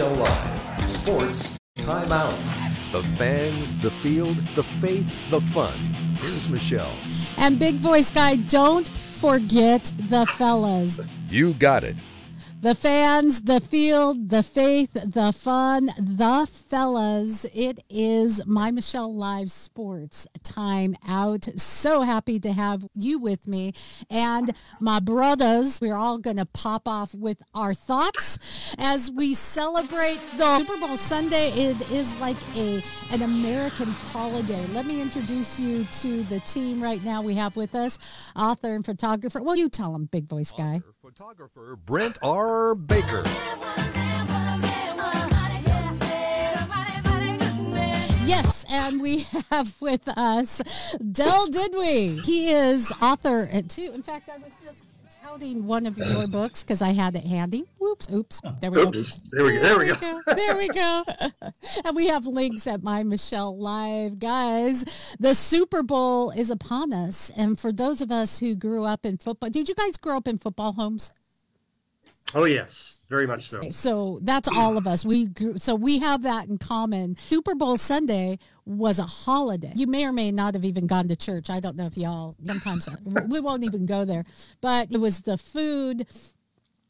Michelle Live. Sports Timeout. The fans, the field, the faith, the fun. Here's Michelle. And Big Voice Guy, don't forget the fellas. You got it. The fans, the field, the faith, the fun, the fellas. It is my Michelle Live Sports time out. So happy to have you with me and my brothers. We're all going to pop off with our thoughts as we celebrate the Super Bowl Sunday. It is like a an American holiday. Let me introduce you to the team right now. We have with us author and photographer. Well, you tell them, big voice guy. Author, photographer Brent R. Baker. Yes, and we have with us Del Didwe. He is author uh, and two. In fact, I was just touting one of your books because I had it handy. Whoops, oops. There we Oops. go. There we go. There we go. There we go. and we have links at my Michelle Live. Guys, the Super Bowl is upon us. And for those of us who grew up in football, did you guys grow up in football homes? Oh yes, very much so. So that's all of us. We grew, so we have that in common. Super Bowl Sunday was a holiday. You may or may not have even gone to church. I don't know if y'all sometimes we won't even go there. But it was the food,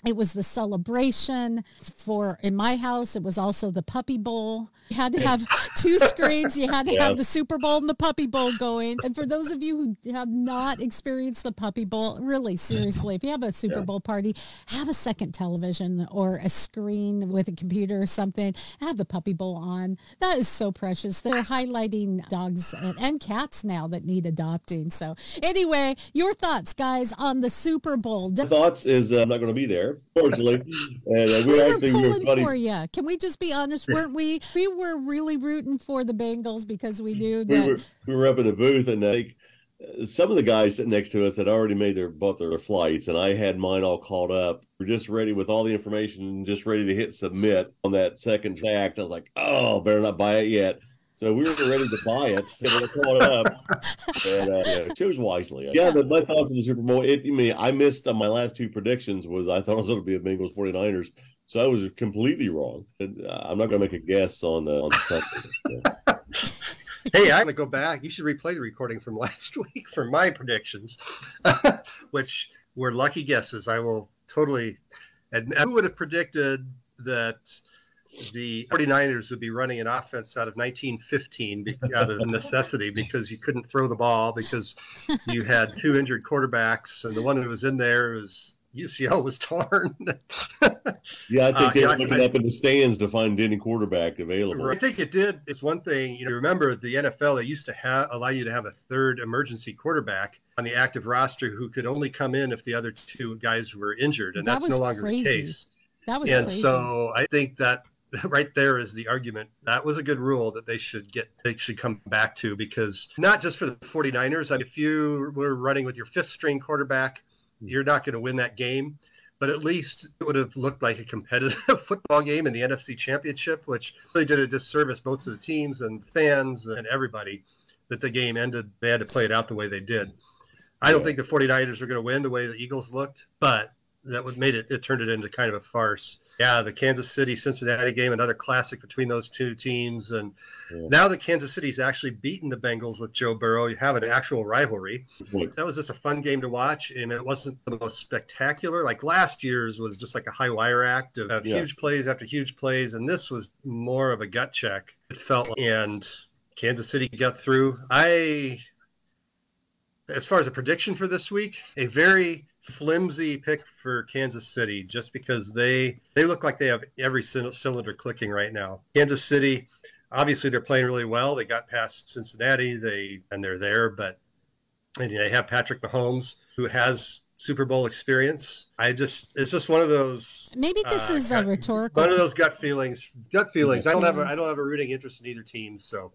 it was the celebration for in my house it was also the puppy bowl. You had to have two screens. You had to Yeah. have the super bowl and the puppy bowl going. And for those of you who have not experienced the puppy bowl really seriously if you have a super bowl party have a second television or a screen with a computer or something. Have the puppy bowl on. That is so precious. They're highlighting dogs and, and cats now that need adopting. So anyway your thoughts guys on the super bowl. Thoughts is uh, I'm not going to be there, fortunately. And uh, we we were actually we were pulling funny. for you. Can we just be honest? Weren't we? We were really rooting for the Bengals because we knew We that. were we were up in the booth, and think uh, some of the guys sitting next to us had already made their bought their flights, and I had mine all caught up. We're just ready with all the information, and just ready to hit submit on that second act. I was like, oh, better not buy it yet. So we were ready to buy it, and we caught up, and uh, yeah, chose wisely. Yeah, but my thoughts on the Super Bowl. It, I mean, I missed uh, my last two predictions. Was I thought it was going to be a Bengals 49ers, so I was completely wrong. And, uh, I'm not going to make a guess on uh, on something. Yeah. Hey, I'm gonna go back. You should replay the recording from last week for my predictions, which were lucky guesses. I will totally. And who would have predicted that the 49ers would be running an offense out of 1915 out of necessity because you couldn't throw the ball because you had two injured quarterbacks and the one who was in there was UCL was torn. Yeah, I think Uh, they yeah, were I- looking I- up in the stands to find any quarterback available. I think it did. It's one thing. You know, remember the NFL? They used to have allow you to have a third emergency quarterback on the active roster who could only come in if the other two guys were injured, and That that's no longer crazy. the case. that was and crazy. so I think that right there is the argument. That was a good rule that they should get. They should come back to because not just for the 49ers. I mean, if you were running with your fifth string quarterback, hmm. you're not going to win that game. But at least it would have looked like a competitive football game in the NFC Championship, which really did a disservice both to the teams and fans and everybody that the game ended. They had to play it out the way they did. I don't think the 49ers are going to win the way the Eagles looked, but that would made it it turned it into kind of a farce. Yeah, the Kansas City Cincinnati game, another classic between those two teams, and Yeah. now that Kansas City's actually beaten the Bengals with Joe Burrow, you have an actual rivalry. Point. That was just a fun game to watch, and it wasn't the most spectacular. Like last year's was just like a high wire act of, of Yeah. huge plays after huge plays, and this was more of a gut check. It felt, like. and Kansas City got through. I as far as a prediction for this week, a very flimsy pick for Kansas City, just because they they look like they have every cylinder clicking right now. Kansas City, obviously, they're playing really well. They got past Cincinnati, they and they're there, but and they have Patrick Mahomes, who has Super Bowl experience. I just it's just one of those Maybe this uh, is a rhetorical. one of those gut feelings. Gut feelings. I don't have a, I don't have a rooting interest in either team, so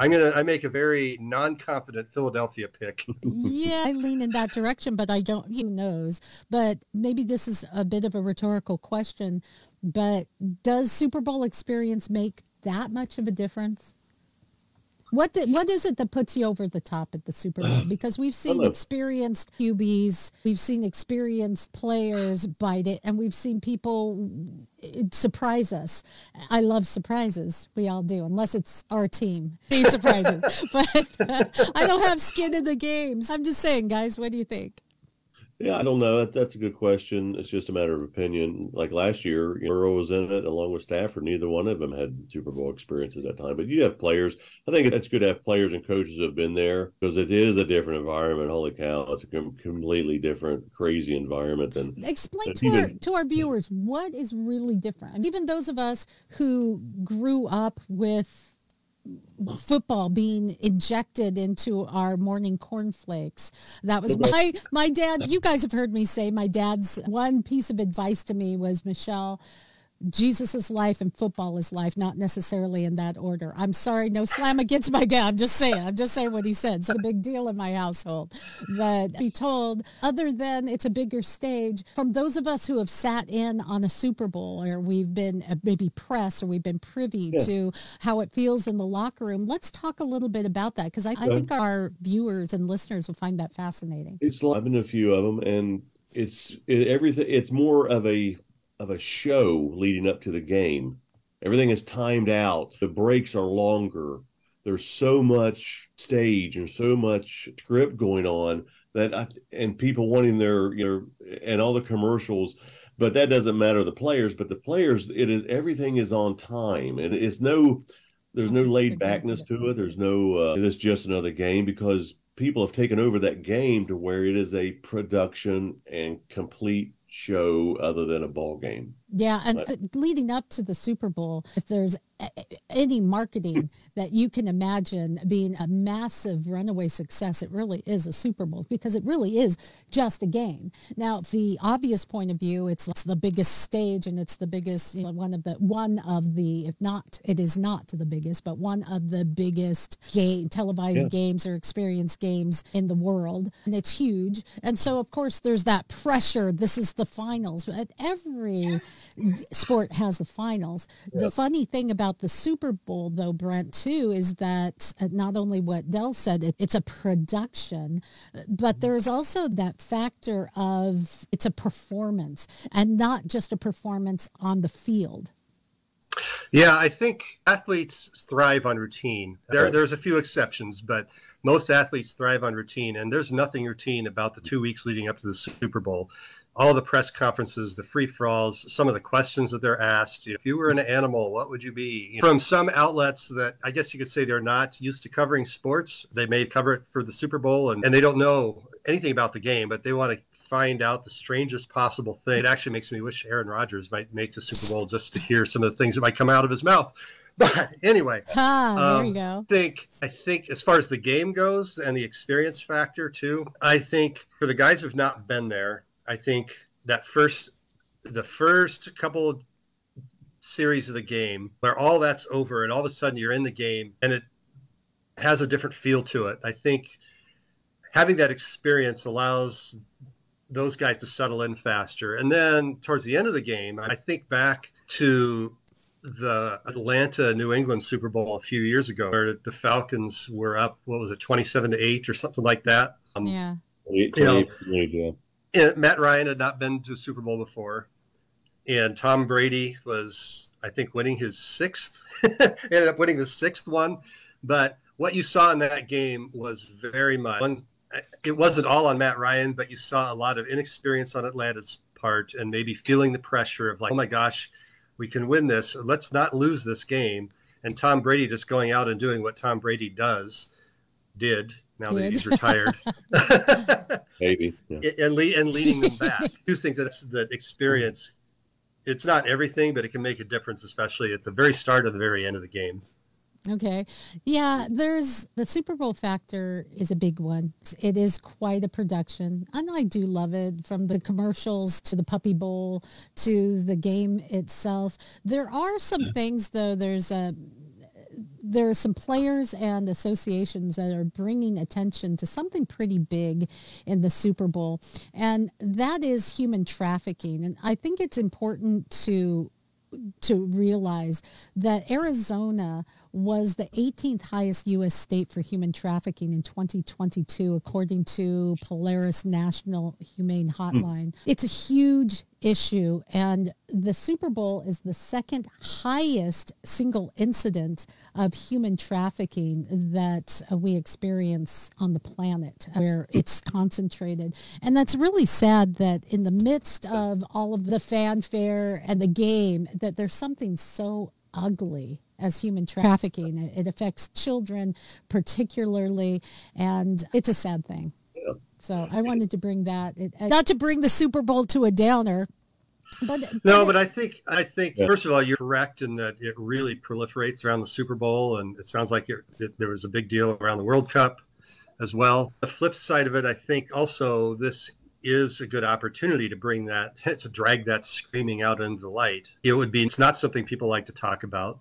I'm gonna I make a very non-confident Philadelphia pick. yeah, I lean in that direction, but I don't. Who knows? But maybe this is a bit of a rhetorical question. But does Super Bowl experience make that much of a difference? What did, what is it that puts you over the top at the Super Bowl? Because we've seen Hello. experienced QBs, we've seen experienced players bite it, and we've seen people surprise us. I love surprises. We all do, unless it's our team. These surprises. but uh, I don't have skin in the games. I'm just saying, guys, what do you think? Yeah, I don't know. That, that's a good question. It's just a matter of opinion. Like last year, you know, Burrow was in it along with Stafford. Neither one of them had Super Bowl experience at that time. But you have players. I think it's good to have players and coaches who have been there because it is a different environment. Holy cow, it's a com- completely different, crazy environment than Explain If to you our to our viewers what is really different. I mean, even those of us who grew up with football being injected into our morning cornflakes. That was my my dad. You guys have heard me say my dad's one piece of advice to me was Michelle. Jesus is life and football is life, not necessarily in that order. I'm sorry, no slam against my dad. I'm just saying. I'm just saying what he said. It's a big deal in my household. But be told, other than it's a bigger stage, from those of us who have sat in on a Super Bowl or we've been uh, maybe press or we've been privy to how it feels in the locker room, let's talk a little bit about that because I, I think our viewers and listeners will find that fascinating. It's like, I've been a few of them, and it's it, everything. It's more of a of a show leading up to the game. Everything is timed out. The breaks are longer. There's so much stage and so much script going on that I, and people wanting their you know and all the commercials. But that doesn't matter the players. But the players, it is everything is on time, and it's no. There's no laid good way to backness to it. There's no. Uh, it's just another game because people have taken over that game to where it is a production and complete show other than a ball game. Yeah, and But- uh, leading up to the Super Bowl, if there's any marketing that you can imagine being a massive runaway success, it really is a Super Bowl because it really is just a game. Now, the obvious point of view, it's, it's the biggest stage and it's the biggest, you know, one of the one of the, if not, it is not the biggest, but one of the biggest game televised Yeah. games or experience games in the world, and it's huge. And so, of course, there's that pressure. This is the finals. But every sport has the finals. The funny thing about the Super Bowl, though, Brent, too, is that uh, not only what Dell said, it, it's a production, but there's also that factor of it's a performance and not just a performance on the field. Yeah, I think athletes thrive on routine. There, there's a few exceptions, but most athletes thrive on routine, and there's nothing routine about the two weeks leading up to the Super Bowl. All the press conferences, the free for alls, some of the questions that they're asked. If you were an animal, what would you be? From some outlets that I guess you could say they're not used to covering sports, they may cover it for the Super Bowl, and, and they don't know anything about the game, but they want to find out the strangest possible thing. It actually makes me wish Aaron Rodgers might make the Super Bowl just to hear some of the things that might come out of his mouth. But anyway, Ah, Um, you go. think I think as far as the game goes and the experience factor too, I think for the guys who've not been there, I think that first the first couple series of the game where all that's over and all of a sudden you're in the game and it has a different feel to it. I think having that experience allows those guys to settle in faster. And then towards the end of the game, I think back to the Atlanta New England Super Bowl a few years ago, where the Falcons were up, what was it, 27 to 8 or something like that. Um, Yeah. You know, yeah. Matt Ryan had not been to Super Bowl before. And Tom Brady was, I think, winning his sixth, ended up winning the sixth one. But what you saw in that game was very much, one, it wasn't all on Matt Ryan, but you saw a lot of inexperience on Atlanta's part and maybe feeling the pressure of like, oh my gosh, we can win this. Let's not lose this game. And Tom Brady just going out and doing what Tom Brady does, did now that he's retired. Maybe. Yeah. and, le- and leading them back. I do think that that experience, it's not everything, but it can make a difference, especially at the very start or the very end of the game. Okay. Yeah, there's the Super Bowl factor is a big one. It is quite a production. And I do love it from the commercials to the Puppy Bowl to the game itself. There are some things though, there's a there are some players and associations that are bringing attention to something pretty big in the Super Bowl, and that is human trafficking. And I think it's important to to realize that Arizona was the 18th highest U.S. state for human trafficking in 2022, according to Polaris National Humane Hotline. Mm. It's a huge issue, and the Super Bowl is the second highest single incident of human trafficking that uh, we experience on the planet, where it's concentrated. And that's really sad that in the midst of all of the fanfare and the game, that there's something so ugly as human trafficking. It affects children particularly, and it's a sad thing. Yeah. So I wanted to bring that, it, uh, not to bring the Super Bowl to a downer, but, no, but I think I think yeah. first of all you're correct in that it really proliferates around the Super Bowl, and it sounds like it, it, there was a big deal around the World Cup as well. The flip side of it, I think also this is a good opportunity to bring that to drag that screaming out into the light. It would be it's not something people like to talk about.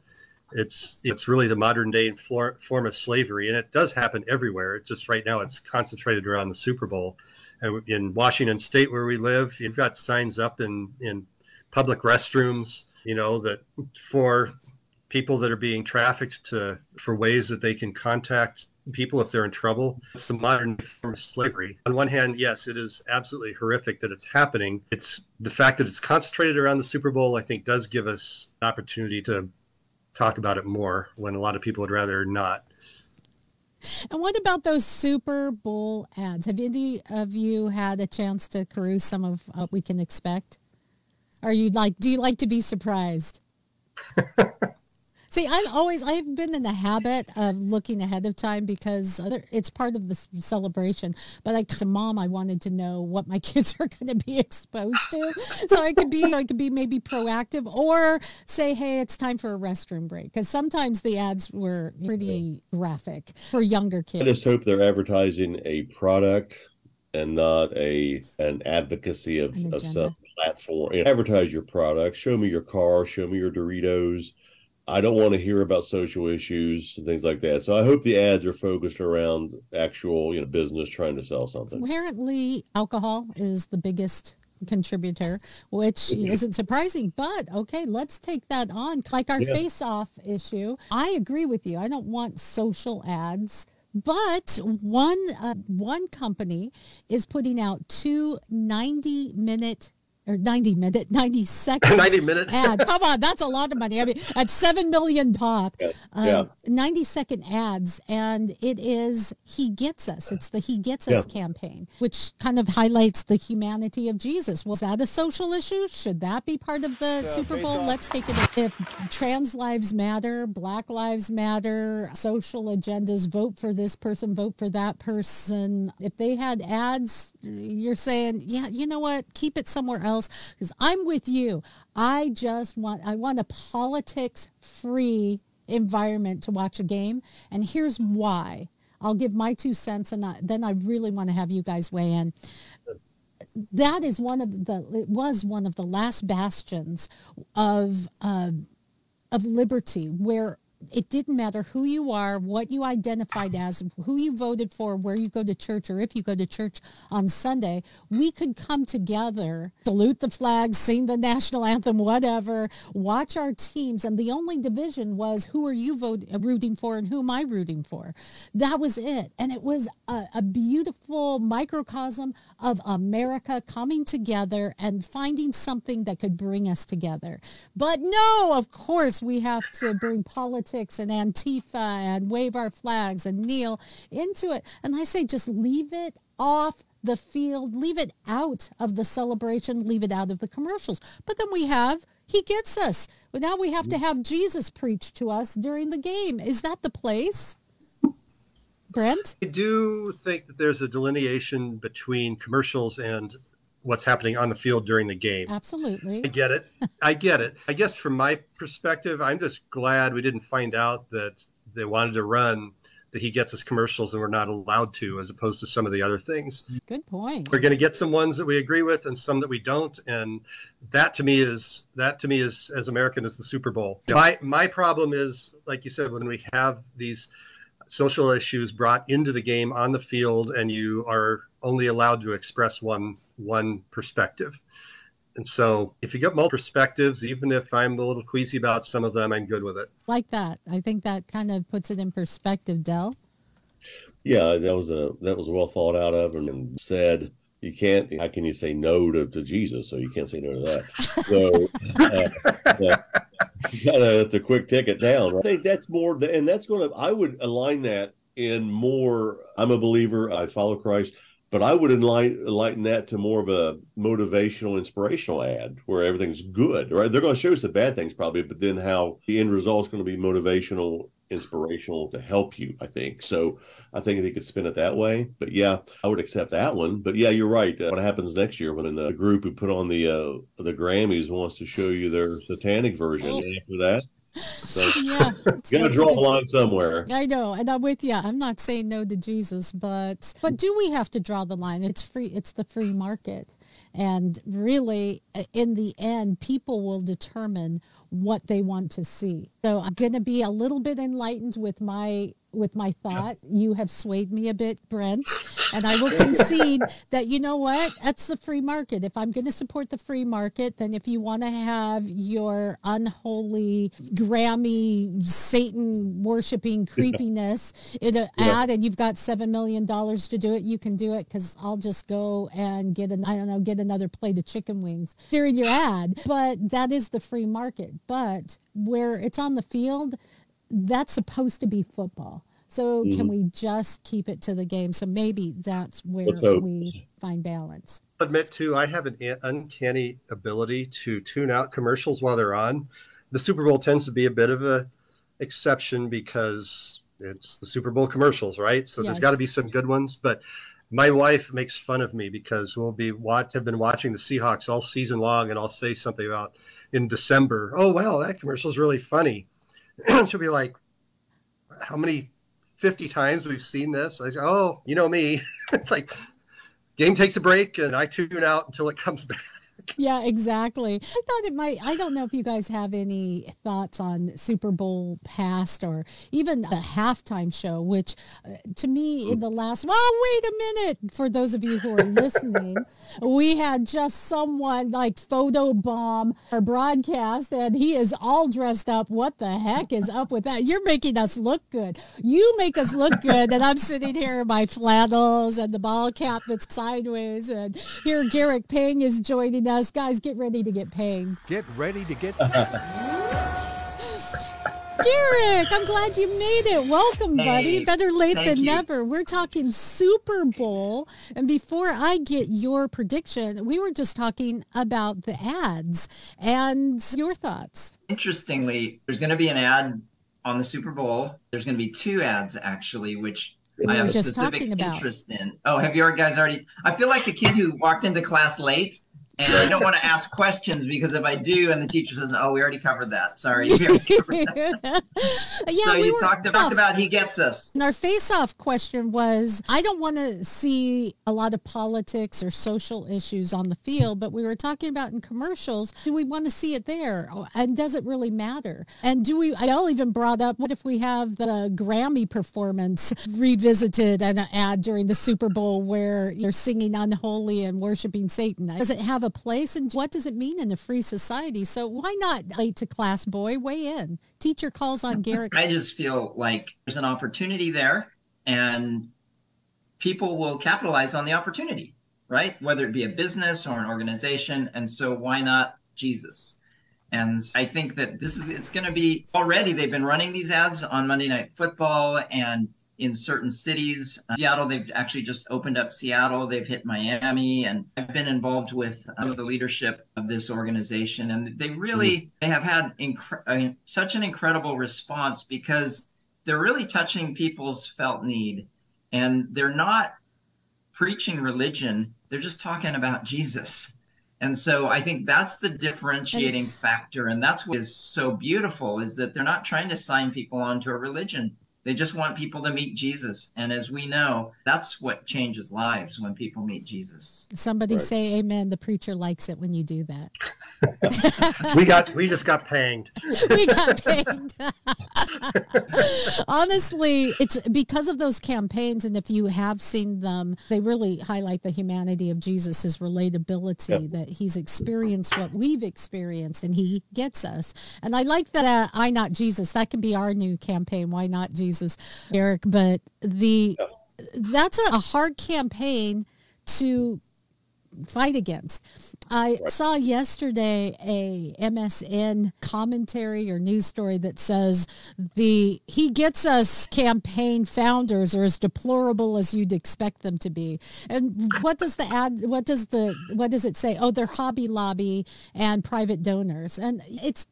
It's it's really the modern day form of slavery, and it does happen everywhere. It's just right now it's concentrated around the Super Bowl. And in Washington State, where we live, you've got signs up in in public restrooms, you know, that for people that are being trafficked to for ways that they can contact people if they're in trouble. It's the modern form of slavery. On one hand, yes, it is absolutely horrific that it's happening. It's the fact that it's concentrated around the Super Bowl, I think, does give us an opportunity to talk about it more when a lot of people would rather not. And what about those Super Bowl ads? Have any of you had a chance to peruse some of what we can expect? Are you like, do you like to be surprised? See, I always I've been in the habit of looking ahead of time because other, it's part of the celebration. But like as a mom, I wanted to know what my kids are going to be exposed to, so I could be I could be maybe proactive or say, hey, it's time for a restroom break because sometimes the ads were pretty graphic for younger kids. I just hope they're advertising a product and not a an advocacy of, of some platform. Advertise your product. Show me your car. Show me your Doritos I don't want to hear about social issues and things like that. So I hope the ads are focused around actual, you know, business trying to sell something. Apparently, alcohol is the biggest contributor, which isn't surprising. But okay, let's take that on. Like our yeah. face-off issue, I agree with you. I don't want social ads. But one uh, one company is putting out two 90 minute or 90 minute, 90 second 90 minute ad. Come on, that's a lot of money. I mean, at 7 million pop, yeah. Um, yeah. 90 second ads. And it is He Gets Us. It's the He Gets Us yeah. campaign, which kind of highlights the humanity of Jesus. Was that a social issue? Should that be part of the Super Bowl? Let's take it. If trans lives matter, black lives matter, social agendas, vote for this person, vote for that person. If they had ads, you're saying, yeah, you know what? Keep it somewhere else else because I'm with you. I just want I want a politics free environment to watch a game, and here's why. I'll give my two cents, and I, then I really want to have you guys weigh in. That is one of the it was one of the last bastions of uh, of liberty where it didn't matter who you are, what you identified as, who you voted for, where you go to church, or if you go to church on Sunday, we could come together, salute the flag, sing the national anthem, whatever, watch our teams. And the only division was who are you vote, uh, rooting for and who am I rooting for? That was it. And it was a, a beautiful microcosm of America coming together and finding something that could bring us together. But no, of course, we have to bring politics politics and Antifa and wave our flags and kneel into it. And I say just leave it off the field, leave it out of the celebration, leave it out of the commercials. But then we have, he gets us. But now we have to have Jesus preach to us during the game. Is that the place? Brent? I do think that there's a delineation between commercials and what's happening on the field during the game. Absolutely. I get it. I get it. I guess from my perspective, I'm just glad we didn't find out that they wanted to run that he gets us commercials and we're not allowed to, as opposed to some of the other things. Good point. We're going to get some ones that we agree with and some that we don't, and that to me is that to me is as American as the Super Bowl. My my problem is, like you said, when we have these social issues brought into the game on the field and you are only allowed to express one one perspective And so if you get multiple perspectives, even if I'm a little queasy about some of them, I'm good with it. Like that. I think that kind of puts it in perspective, Dell. Yeah, that was a that was well thought out of and said you can't how can you say no to, to Jesus so you can't say no to that so uh, yeah, you gotta have to quick ticket down i think that's more and that's going to i would align that in more i'm a believer i follow christ but i would enlighten, enlighten that to more of a motivational inspirational ad where everything's good right they're going to show us the bad things probably but then how the end result is going to be motivational inspirational to help you i think so I think they could spin it that way. But yeah, I would accept that one. But yeah, you're right. Uh, what happens next year when the group who put on the uh, the Grammys wants to show you their satanic version oh. after that? So yeah, you gotta draw a line somewhere. I know, and I'm with you. I'm not saying no to Jesus, but but do we have to draw the line? It's free. It's the free market, and really, uh, in the end, people will determine what they want to see. So I'm going to be a little bit enlightened with my with my thought. You have swayed me a bit, Brent, and I will concede that you know what? That's the free market. If I'm going to support the free market, then if you want to have your unholy Grammy Satan worshiping creepiness in an yeah. ad, and you've got seven million dollars to do it, you can do it because I'll just go and get an I don't know get another plate of chicken wings during your ad. But that is the free market. But where it's on the field that's supposed to be football. So mm-hmm. can we just keep it to the game? So maybe that's where we find balance. Admit too, I have an uncanny ability to tune out commercials while they're on. The Super Bowl tends to be a bit of a exception because it's the Super Bowl commercials, right? So yes. there's got to be some good ones, but my wife makes fun of me because we'll be watch have been watching the Seahawks all season long, and I'll say something about in December. Oh wow, that commercial is really funny, she'll be like, "How many 50 times we've seen this?" I say, "Oh, you know me." it's like game takes a break and I tune out until it comes back. Yeah, exactly. I thought it might. I don't know if you guys have any thoughts on Super Bowl past or even the halftime show, which uh, to me in the last, well, wait a minute. For those of you who are listening, we had just someone like photo bomb our broadcast and he is all dressed up. What the heck is up with that? You're making us look good. You make us look good. And I'm sitting here in my flannels and the ball cap that's sideways. And here Garrick Pang is joining us us. Guys, get ready to get paid. Get ready to get Garrick, I'm glad you made it. Welcome, buddy. Hey, Better late than you. never. We're talking Super Bowl. And before I get your prediction, we were just talking about the ads and your thoughts. Interestingly, there's going to be an ad on the Super Bowl. There's going to be two ads, actually, which we I have a specific interest in. Oh, have you guys already? I feel like the kid who walked into class late and I don't want to ask questions because if I do, and the teacher says, "Oh, we already covered that," sorry. yeah, so we you talked about, about he gets us. And our face-off question was, I don't want to see a lot of politics or social issues on the field, but we were talking about in commercials. Do we want to see it there, oh, and does it really matter? And do we? I all even brought up, what if we have the Grammy performance revisited and an ad during the Super Bowl where you're singing "Unholy" and worshiping Satan? Does it have have a place and what does it mean in a free society? So why not late to class boy? Weigh in. Teacher calls on Garrett. I just feel like there's an opportunity there and people will capitalize on the opportunity, right? Whether it be a business or an organization. And so why not Jesus? And I think that this is, it's going to be already, they've been running these ads on Monday Night Football and in certain cities. Uh, Seattle, they've actually just opened up Seattle. They've hit Miami, and I've been involved with some the leadership of this organization, and they really mm. they have had inc- I mean, such an incredible response because they're really touching people's felt need, and they're not preaching religion. They're just talking about Jesus. And so I think that's the differentiating factor. And that's what is so beautiful is that they're not trying to sign people onto a religion They just want people to meet Jesus. And as we know, that's what changes lives when people meet Jesus. Somebody Right. say amen. The preacher likes it when you do that. We got we just got panged. we got paid. Honestly, it's because of those campaigns, and if you have seen them, they really highlight the humanity of Jesus, his relatability, that he's experienced what we've experienced, and he gets us. And I like that uh, I Not Jesus. That can be our new campaign. Why not Jesus, Eric? But the that's a hard campaign to fight against. I saw yesterday a MSN commentary or news story that says the he gets us campaign founders are as deplorable as you'd expect them to be. And what does the ad what does the what does it say? Oh, they're Hobby Lobby and private donors. And it's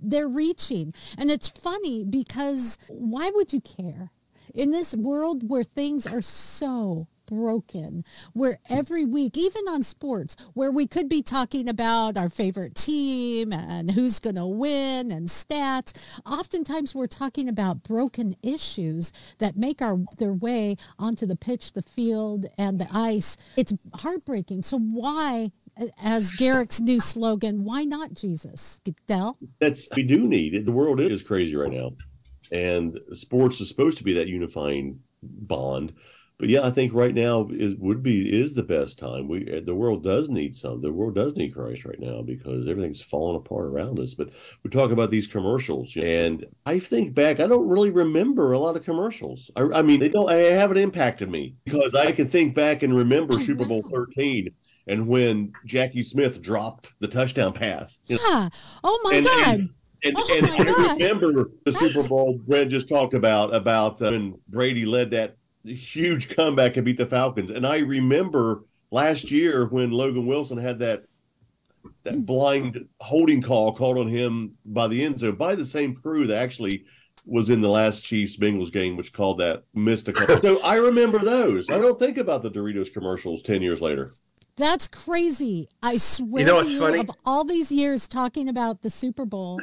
they're reaching. And it's funny because why would you care? In this world where things are so broken where every week even on sports where we could be talking about our favorite team and who's going to win and stats oftentimes we're talking about broken issues that make our their way onto the pitch the field and the ice. It's heartbreaking. So why as Garrick's new slogan why not Jesus? Dell? That's we do need it. The world is crazy right now, and sports is supposed to be that unifying bond. But yeah, I think right now is would be is the best time. We the world does need some. The world does need Christ right now because everything's falling apart around us. But we talk about these commercials, and I think back, I don't really remember a lot of commercials. I, I mean, they don't. They haven't impacted me because I can think back and remember Oh, Super Bowl wow. thirteen and when Jackie Smith dropped the touchdown pass. You know, yeah oh my And- god and- and, Oh and my I remember the Right. Super Bowl Brent just talked about about uh, when Brady led that huge comeback and beat the Falcons. And I remember last year when Logan Wilson had that that blind holding call called on him by the end zone by the same crew that actually was in the last Chiefs Bengals game, which called that missed a call. so I remember those. I don't think about the Doritos commercials ten years later. That's crazy. I swear you know to what's you, funny? of all these years talking about the Super Bowl,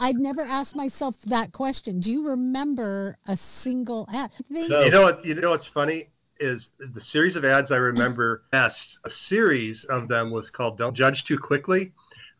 I've never asked myself that question. Do you remember a single ad? I think- No. You know what? You know what's funny is the series of ads I remember best. A series of them was called "Don't Judge Too Quickly."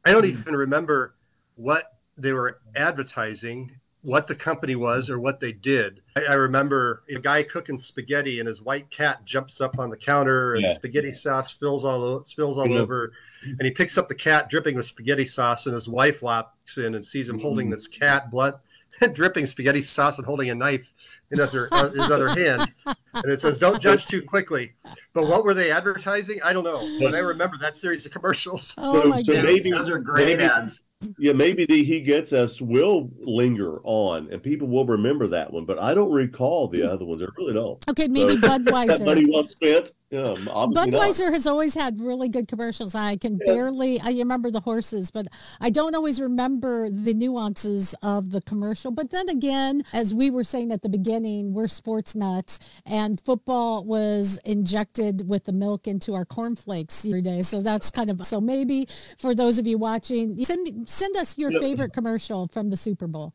I don't hmm. even remember what they were advertising, what the company was, or what they did. I, I remember a guy cooking spaghetti, and his white cat jumps up on the counter, and Yeah. spaghetti sauce spills all o- spills all You know- over. And he picks up the cat dripping with spaghetti sauce, and his wife walks in and sees him holding this cat blood dripping spaghetti sauce and holding a knife in other, uh, his other hand. And it says, "Don't judge too quickly." But what were they advertising? I don't know. But I remember that series of commercials. oh So- my so god. maybe- Those are great maybe- ads. Yeah, maybe the he gets us will linger on, and people will remember that one. But I don't recall the other ones. I really don't. Okay, maybe So, That Budweiser. money well spent. Yeah, obviously not. Budweiser has always had really good commercials. I can barely, I remember the horses, but I don't always remember the nuances of the commercial. But then again, as we were saying at the beginning, we're sports nuts and football was injected with the milk into our cornflakes every day. So that's kind of, so maybe for those of you watching, send, send us your Yeah. favorite commercial from the Super Bowl.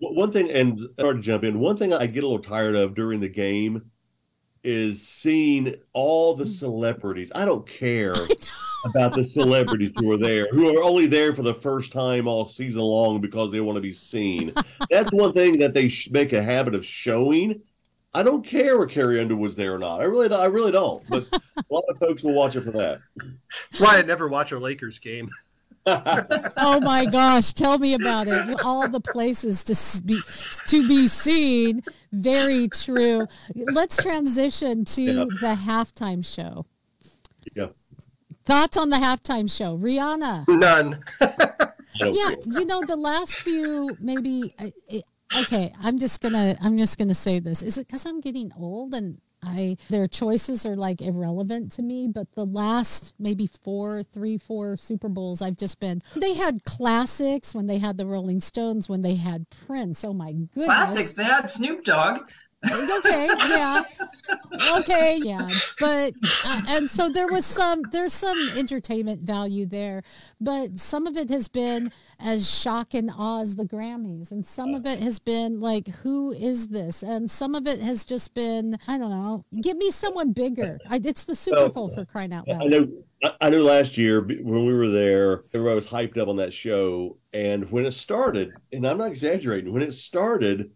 One thing, and sorry to jump in. One thing I get a little tired of during the game is seeing all the mm. celebrities. I don't care about the celebrities who are there, who are only there for the first time all season long because they want to be seen. That's one thing that they sh- make a habit of showing. I don't care if Carrie Underwood's there or not. I really, don't, I really don't. But a lot of folks will watch it for that. That's why I never watch a Lakers game. Oh my gosh, tell me about it. All the places to be to be seen. Very true. Let's transition to Yeah. the halftime show. yeah, Thoughts on the halftime show, Rihanna? None. Yeah, you know the last few maybe. I- I- Okay, I'm just gonna I'm just gonna say this. Is it because I'm getting old and I their choices are like irrelevant to me? But the last maybe four, three, four Super Bowls, I've just been. They had classics when they had the Rolling Stones, when they had Prince. Oh my goodness! Classics. They had Snoop Dogg. Okay, yeah, okay, yeah, but uh, and so there was some there's some entertainment value there, but some of it has been as shock and awe as the Grammys, and some of it has been like, who is this? And some of it has just been, I don't know, give me someone bigger. I, it's the Super Bowl for crying out loud I know. I- I know. Last year when we were there, everybody was hyped up on that show, and when it started, and I'm not exaggerating, when it started,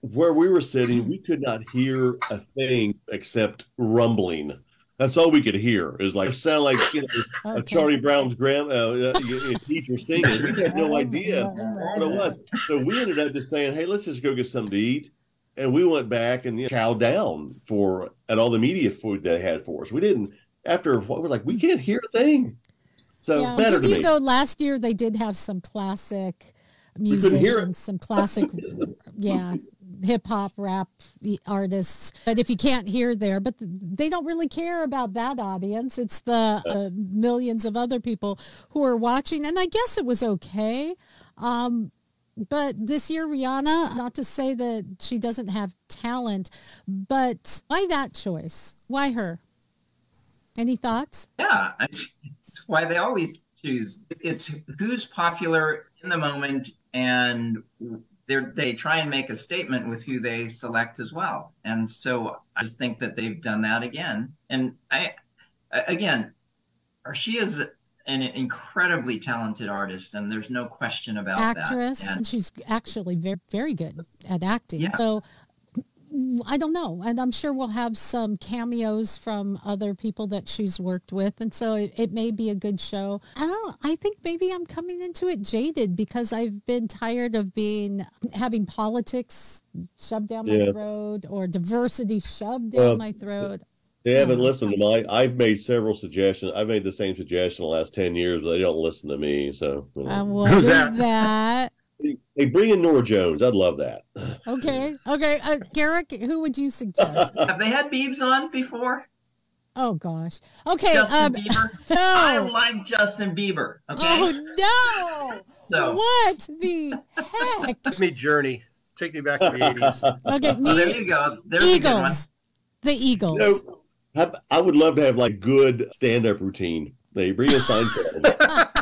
where we were sitting, we could not hear a thing except rumbling. That's all we could hear. It was like sound like you know, a Okay. Charlie Brown's grandma uh, uh, teacher singing. We had no idea what it was. So we ended up just saying, "Hey, let's just go get something to eat." And we went back and you know, chowed down for at all the media food they had for us. We didn't after what was like we can't hear a thing. So Yeah, it to give me. you though. Last year they did have some classic couldn't musicians, some classic, yeah, hip hop rap artists. But if you can't hear there, but they don't really care about that audience. It's the uh, millions of other people who are watching, and I guess it was okay. Um, but this year, Rihanna, not to say that she doesn't have talent, but why that choice? Why her? Any thoughts? Yeah, it's why they always choose. It's who's popular in the moment, and they they try and make a statement with who they select as well. And so I just think that they've done that again. And I, again, she is an incredibly talented artist, and there's no question about actress that. and she's actually very very good at acting Yeah. so i don't know and i'm sure we'll have some cameos from other people that she's worked with and so it, it may be a good show i don't know i think maybe i'm coming into it jaded because i've been tired of being having politics shoved down my throat or diversity shoved down Well, my throat They haven't listened to my. I've made several suggestions. I've made the same suggestion the last ten years, but they don't listen to me. So you know. uh, what Who's that? that hey, bring in Norah Jones. I'd love that. okay okay uh, garrick who would you suggest Have they had Biebs on before? oh gosh okay Justin um, Bieber. I like Justin Bieber. Okay, Oh no! so What the heck? Give me Journey. Take me back to the 80s. Okay, well, there you go. There's a good one. Eagles. The Eagles. You know, I, I would love to have like good stand-up routine. They bring in Seinfeld.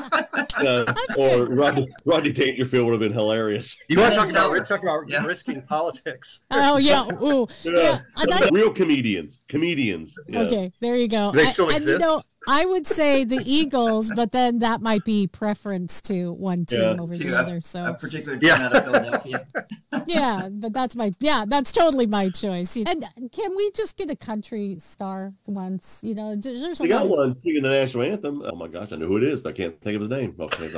Uh, or Rodney, Rodney Dangerfield would have been hilarious. You want to talk about we're talking about Yeah. risking politics. Oh yeah. Ooh. Yeah. and I- Real comedians. Comedians. yeah. okay, there you go. Do they I- still and you exist? know, I would say the Eagles, but then that might be preference to one team Yeah. over To the a- other. A So particular Yeah. team out of Philadelphia. yeah, but that's my yeah, that's totally my choice. And can we just get a country star once? You know, there's a got of- one singing the national anthem. Oh my gosh, I know who it is. I can't think of his name. Okay,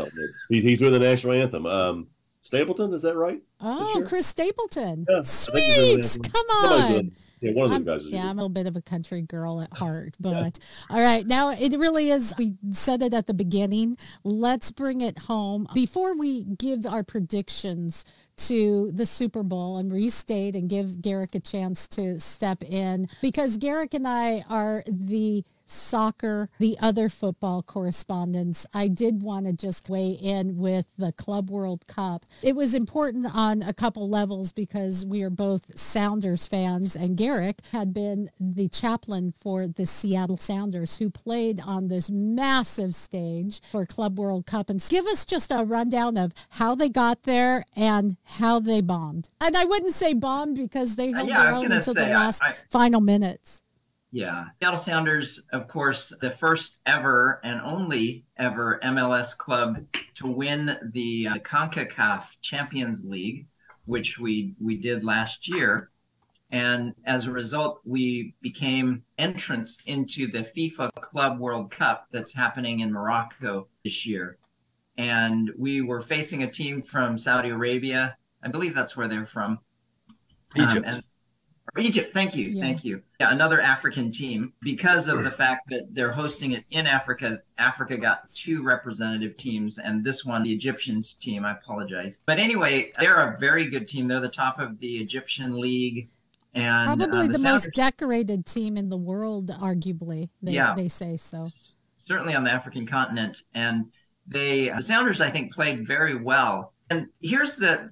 he, he's doing the national anthem. Um, Stapleton, is that right? Oh, sure. Chris Stapleton. Yeah, I think he's doing Sweet. that. Come Somebody's on. Yeah, one of I'm- guys yeah, I'm a little bit of a country girl at heart, but all right. Now it really is. We said it at the beginning. Let's bring it home before we give our predictions to the Super Bowl and restate and give Garrick a chance to step in because Garrick and I are the soccer, the other football correspondents. I did want to just weigh in with the Club World Cup. It was important on a couple levels because we are both Sounders fans and Garrick had been the chaplain for the Seattle Sounders who played on this massive stage for Club World Cup and give us just a rundown of how they got there and how they bombed. And I wouldn't say bombed because they uh, held yeah, their own until the say, I- last I- final minutes. Yeah. Seattle Sounders, of course, the first ever and only ever MLS club to win the uh, CONCACAF Champions League, which we, we did last year. And as a result, we became entrants into the FIFA Club World Cup that's happening in Morocco this year. And we were facing a team from Saudi Arabia. I believe that's where they're from. Um, Egypt. or Egypt, thank you, Yeah. thank you. Yeah, another African team. Because of the fact that they're hosting it in Africa, Africa got two representative teams, and this one, the Egyptians team, I apologize. But anyway, they're a very good team. They're the top of the Egyptian league. And Probably uh, the, most Sounders- decorated team in the world, arguably. They, Yeah. they say so. certainly on the African continent. And they, the Sounders, I think, played very well. And here's the,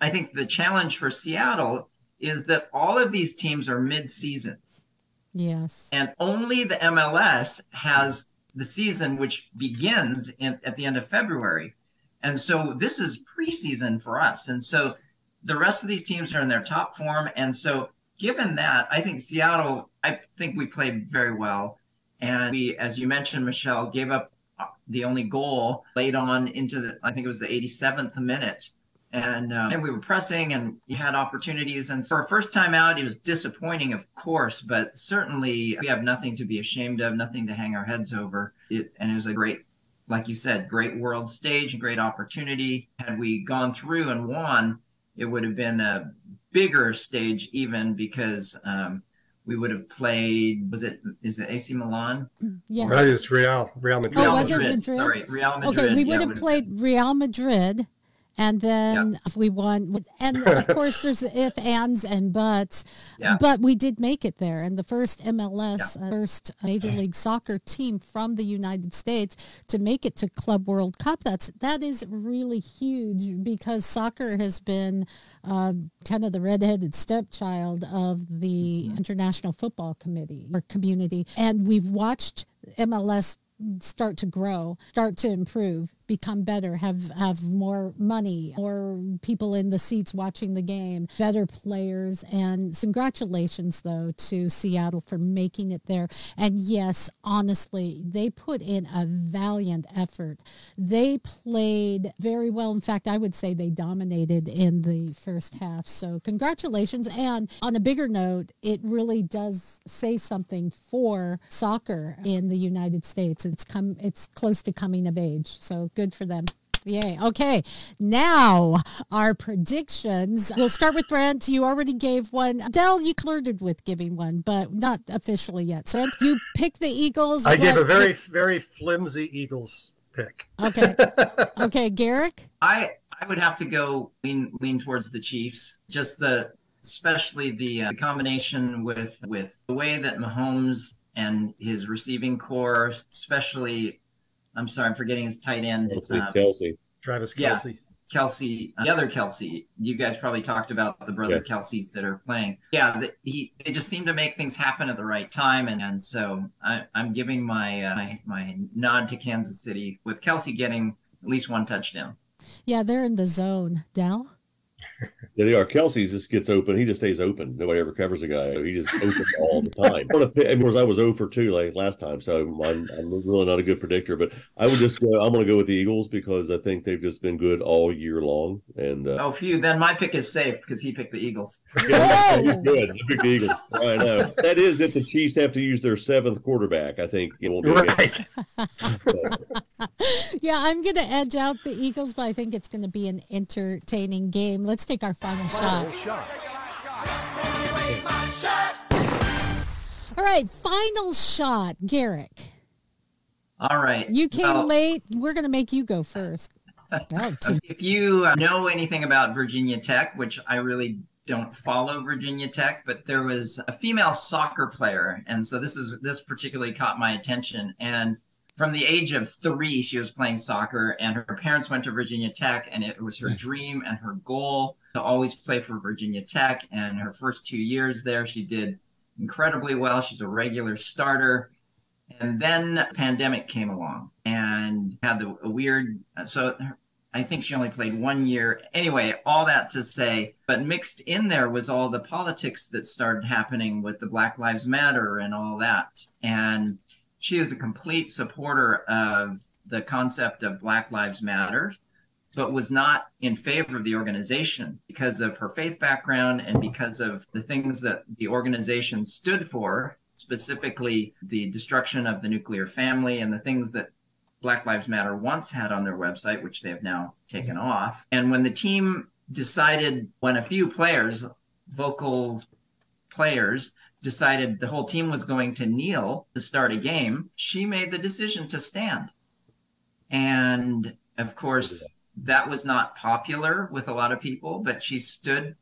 I think the challenge for Seattle is that all of these teams are mid-season Yes. and only the MLS has the season which begins in, at the end of February. And so this is preseason for us. And so the rest of these teams are in their top form. And so given that, I think Seattle, I think we played very well. And we, as you mentioned, Michelle, gave up uh, the only goal late on into the, I think it was the 87th minute. And, uh, and we were pressing and we had opportunities. And for our first time out, it was disappointing, of course, but certainly we have nothing to be ashamed of, nothing to hang our heads over. It, and it was a great, like you said, great world stage, great opportunity. Had we gone through and won, it would have been a bigger stage even because um, we would have played, was it, is it AC Milan? Yes. Right, it's Real, Real Madrid. Oh, was it Madrid. Madrid? Sorry, Real Madrid. Okay, we yeah, would have would played Real Madrid, and then if we won. And of course, there's if, ands, and buts. Yeah. But we did make it there, and the first MLS, uh, first Major League Soccer team from the United States to make it to Club World Cup. That's that is really huge because soccer has been uh, kind of the redheaded stepchild of the International Football Committee or community, and we've watched MLS start to grow, start to improve, become better, have have more money, more people in the seats watching the game, better players and congratulations though to Seattle for making it there. And yes, honestly, they put in a valiant effort. They played very well. In fact, I would say they dominated in the first half. So congratulations and on a bigger note, it really does say something for soccer in the United States. It's come it's close to coming of age. So good for them. Yay. Okay. Now our predictions. We'll start with Brent. You already gave one. Dell, you flirted with giving one, but not officially yet. So you pick the Eagles. I gave a very, very flimsy Eagles pick. Okay. Okay, Garrick. I I would have to go lean lean towards the Chiefs. Just the especially the uh, combination with with the way that Mahomes and his receiving corps, especially I'm sorry, I'm forgetting his tight end, Kelce, um, Kelce. Travis Yeah. Kelce. Kelce, the other Kelce. You guys probably talked about the brother Yeah. Kelces that are playing. Yeah, the, he they just seem to make things happen at the right time, and, and so I, I'm giving my, uh, my my nod to Kansas City with Kelce getting at least one touchdown. Yeah, they're in the zone. Dell. Yeah, they are. Kelce just gets open. He just stays open. Nobody ever covers the guy. He just opens all the time. I wanna pick- Of course, I was 0 for 2 like last time, so I'm, I'm really not a good predictor. But I would just go. I'm going to go with the Eagles because I think they've just been good all year long. And uh, Oh, phew! Then my pick is safe because he picked the Eagles. yeah, he's good. I picked the Eagles. I know. That is if the Chiefs have to use their seventh quarterback. I think it won't be. a game. Right. Yeah, I'm going to edge out the Eagles, but I think it's going to be an entertaining game. Let's take our final Final shot. shot. All right, final shot. Garrick, All right. you came Well, late. We're going to make you go first. Oh, If you uh, know anything about Virginia Tech, which I really don't follow Virginia Tech, but there was a female soccer player, and so this is this particularly caught my attention. And from the age of three, she was playing soccer, and her parents went to Virginia Tech, and it was her dream and her goal to always play for Virginia Tech. And her first two years there, she did incredibly well. She's a regular starter. And then pandemic came along and had the weird so I think she only played one year. Anyway, all that to say, but mixed in there was all the politics that started happening with the Black Lives Matter and all that. And she is a complete supporter of the concept of Black Lives Matter, but was not in favor of the organization because of her faith background and because of the things that the organization stood for, specifically the destruction of the nuclear family and the things that Black Lives Matter once had on their website, which they have now taken off. And when the team decided, when a few players, vocal players, decided the whole team was going to kneel to start a game, she made the decision to stand. And of course, that was not popular with a lot of people, but she stood,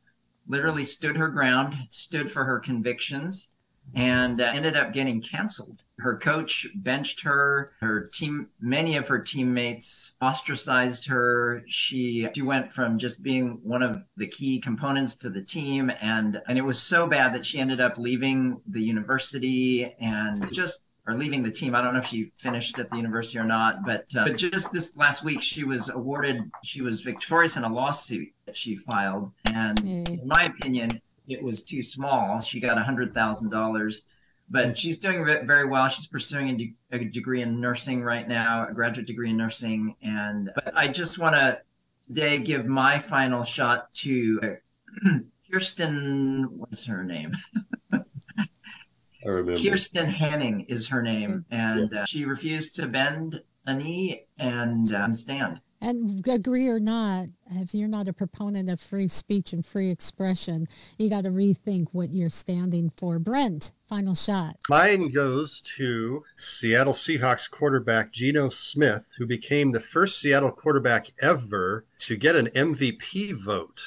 literally stood her ground, stood for her convictions. And uh, ended up getting canceled. Her coach benched her. Her team, many of her teammates ostracized her. She she went from just being one of the key components to the team, and and it was so bad that she ended up leaving the university and just or leaving the team. I don't know if she finished at the university or not, but uh, but just this last week she was awarded. She was victorious in a lawsuit that she filed, and Yay. in my opinion, it was too small. She got a hundred thousand dollars, but she's doing very well. She's pursuing a, de- a degree in nursing right now, a graduate degree in nursing, and but I just want to today give my final shot to Kiersten. What's her name? I remember. Kiersten Hening is her name, and uh, she refused to bend a knee and uh, stand. And agree or not, if you're not a proponent of free speech and free expression, you got to rethink what you're standing for. Brent, final shot. Mine goes to Seattle Seahawks quarterback Geno Smith, who became the first Seattle quarterback ever to get an MVP vote.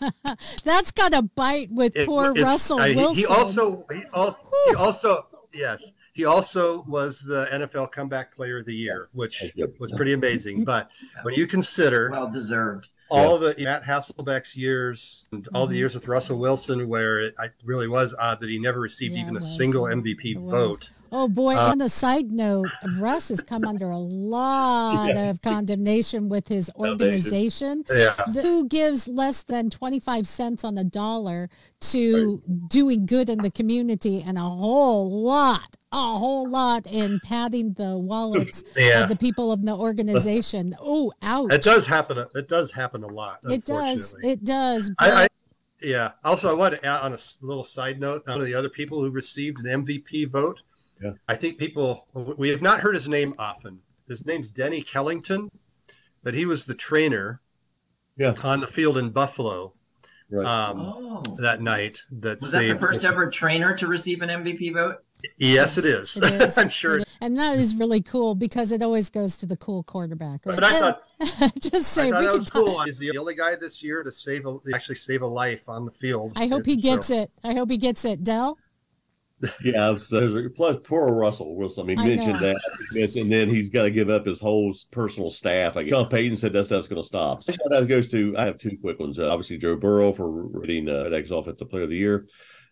That's got to bite with It- poor Russell he- Wilson. He also, he also, he also, yes, he also was the NFL Comeback Player of the Year, which was pretty amazing. But when you consider Well deserved. all the Matt Hasselbeck's years and all the Mhm. years with Russell Wilson, where it I, really was odd that he never received Yeah, even a was. single It MVP was. vote. Oh boy! Uh, on a side note, Russ has come under a lot Yeah. of condemnation with his organization. Yeah. Who gives less than twenty-five cents on the dollar to doing good in the community, and a whole lot, a whole lot in padding the wallets Yeah. of the people of the organization. Oh, ouch! It does happen. It does happen a lot. It does. It does. I, I, yeah. Also, I want to add on a little side note. One of the other people who received an MVP vote. Yeah. I think people we have not heard his name often. His name's Denny Kellington, but he was the trainer. Yeah. On the field in Buffalo Right. um, Oh. that night. That Was that the first ever trainer to receive an MVP vote? Yes, it is. It is. I'm sure. It is. And that is really cool because it always goes to the cool quarterback. Right? But I thought, just I say thought we that can was talk. cool. He's the only guy this year to save a, actually save a life on the field. I hope he gets it. I hope he gets it. Dell? Yeah, so plus poor Russell Wilson. I mean, I he mentioned know. that, and then he's got to give up his whole personal staff. Like Sean Payton said, that stuff's going to stop. So shout out goes to I have two quick ones. Uh, obviously, Joe Burrow for getting uh, ex Offensive Player of the Year,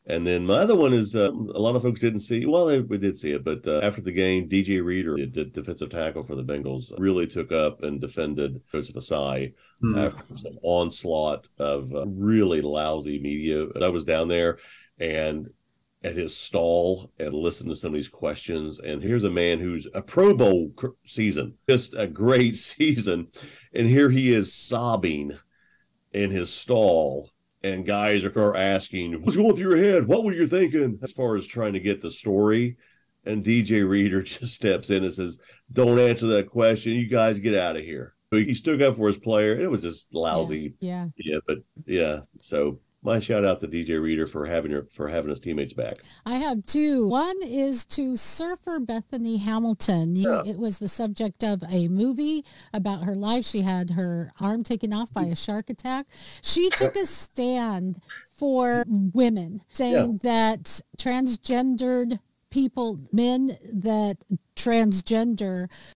and then my other one is uh, a lot of folks didn't see. Well, they, we did see it, but uh, after the game, DJ Reader, the defensive tackle for the Bengals, really took up and defended Joseph Ossai Hmm. after some onslaught of uh, really lousy media. And I was down there and at his stall and listen to some of these questions. And here's a man who's a Pro Bowl season, just a great season. And here he is sobbing in his stall. And guys are asking, What's going through your head? What were you thinking? As far as trying to get the story. And DJ Reader just steps in and says, Don't answer that question. You guys get out of here. So he stood up for his player. It was just lousy. Yeah. Yeah, but yeah. So my shout out to DJ Reader for having her for having his teammates back. I have two. One is to surfer Bethany Hamilton. You, It was the subject of a movie about her life. She had her arm taken off by a shark attack. She took a stand for women, saying that transgendered people, men that transgender